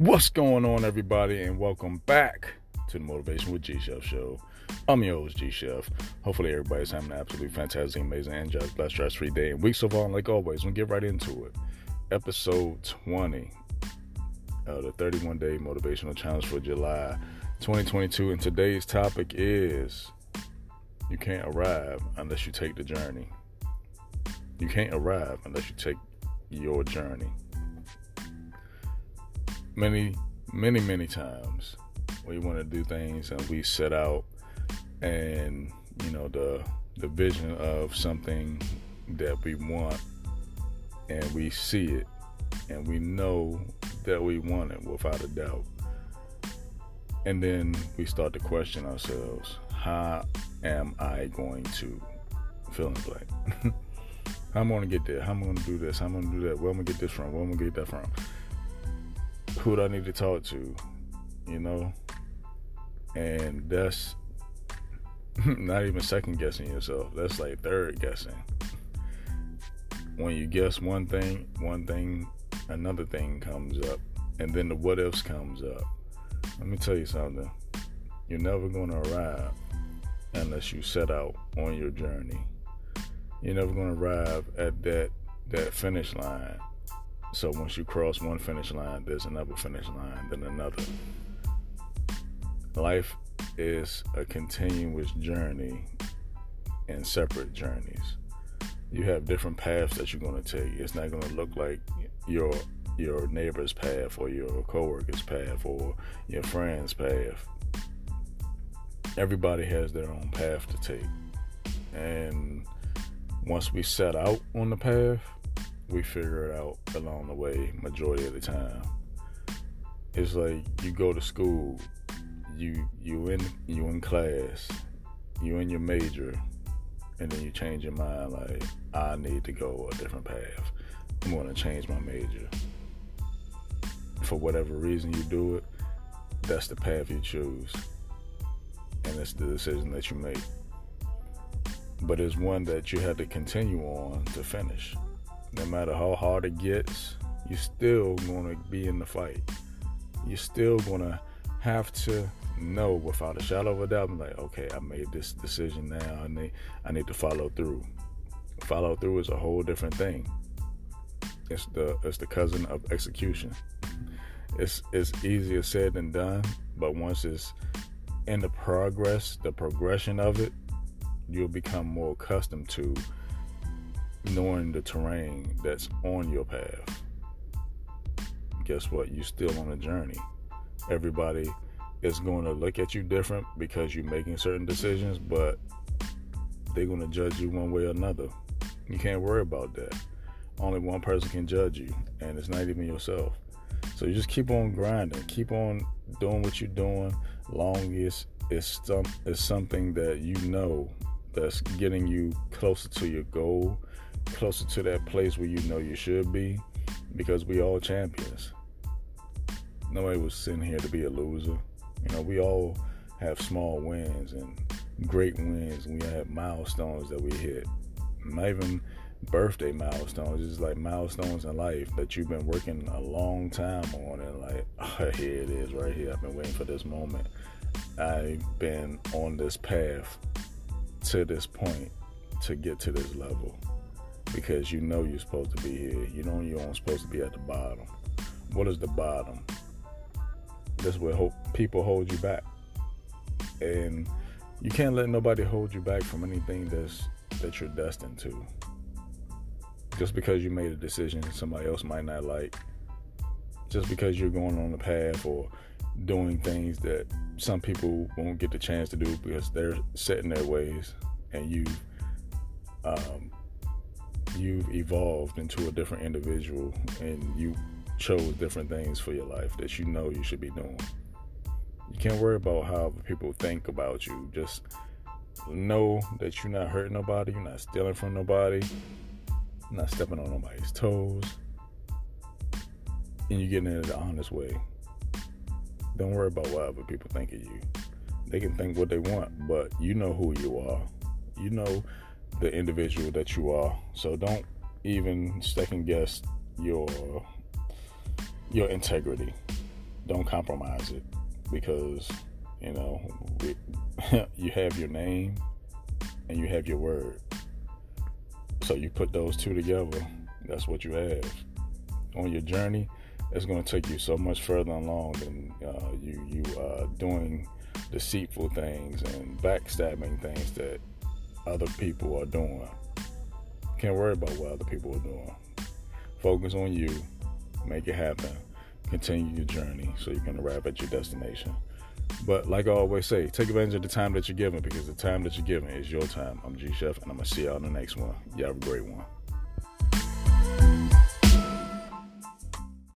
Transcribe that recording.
What's going on, everybody, and welcome back to the Motivation with G Chef show. I'm your host, G Chef. Hopefully, everybody's having an absolutely fantastic, amazing, and just blessed, stress free day and week so far. And like always, we'll get right into it. Episode 20 of the 31 day motivational challenge for July 2022. And today's topic is you can't arrive unless you take the journey. You can't arrive unless you take your journey many, many, many times we want to do things and we set out and you know the the vision of something that we want and we see it and we know that we want it without a doubt. And then we start to question ourselves how am i going to fill in blank? How am i going to get there? How am i going to do this? How am i going to do that? Where am i going to get this from? Where am i going to get that from who do I need to talk to? You know? And that's not even second guessing yourself. That's like third guessing. When you guess one thing, one thing, another thing comes up, and then the what ifs comes up. Let me tell you something. You're never going to arrive unless you set out on your journey. You're never going to arrive at that that finish line so once you cross one finish line, there's another finish line, then another. Life is a continuous journey and separate journeys. You have different paths that you're going to take. It's not going to look like your your neighbor's path or your coworker's path or your friend's path. Everybody has their own path to take. And once we set out on the path, we figure it out along the way majority of the time. It's like you go to school, you you in you in class, you in your major, and then you change your mind like I need to go a different path. I'm gonna change my major. For whatever reason you do it, that's the path you choose. And it's the decision that you make. But it's one that you have to continue on to finish no matter how hard it gets, you're still going to be in the fight. You're still going to have to know without a shadow of a doubt, I'm like, okay, I made this decision now. I need, I need to follow through. Follow through is a whole different thing. It's the it's the cousin of execution. It's it's easier said than done, but once it's in the progress, the progression of it, you'll become more accustomed to knowing the terrain that's on your path. Guess what? You're still on a journey. Everybody is going to look at you different because you're making certain decisions, but they're going to judge you one way or another. You can't worry about that. Only one person can judge you, and it's not even yourself. So you just keep on grinding, keep on doing what you're doing. Long as it's some it's something that you know that's getting you closer to your goal closer to that place where you know you should be because we all champions. Nobody was sitting here to be a loser. You know, we all have small wins and great wins. We have milestones that we hit. Not even birthday milestones, it's like milestones in life that you've been working a long time on and like, oh, here it is right here. I've been waiting for this moment. I've been on this path to this point to get to this level because you know you're supposed to be here. You know you aren't supposed to be at the bottom. What is the bottom? This will hope people hold you back, and you can't let nobody hold you back from anything that's that you're destined to. Just because you made a decision somebody else might not like, just because you're going on the path or doing things that some people won't get the chance to do because they're set in their ways, and you um, you've evolved into a different individual and you chose different things for your life that you know you should be doing. You can't worry about how people think about you. Just know that you're not hurting nobody, you're not stealing from nobody, not stepping on nobody's toes, and you're getting it the honest way. Don't worry about what other people think of you. They can think what they want, but you know who you are. You know the individual that you are. So don't even second guess your your integrity. don't compromise it because you know you have your name and you have your word. So you put those two together, that's what you have. On your journey, it's going to take you so much further along than uh, you you doing deceitful things and backstabbing things that other people are doing. Can't worry about what other people are doing. Focus on you, make it happen, continue your journey so you can arrive at your destination. But like I always say, take advantage of the time that you're given because the time that you're given is your time. I'm G Chef, and I'm gonna see y'all in the next one. Y'all have a great one.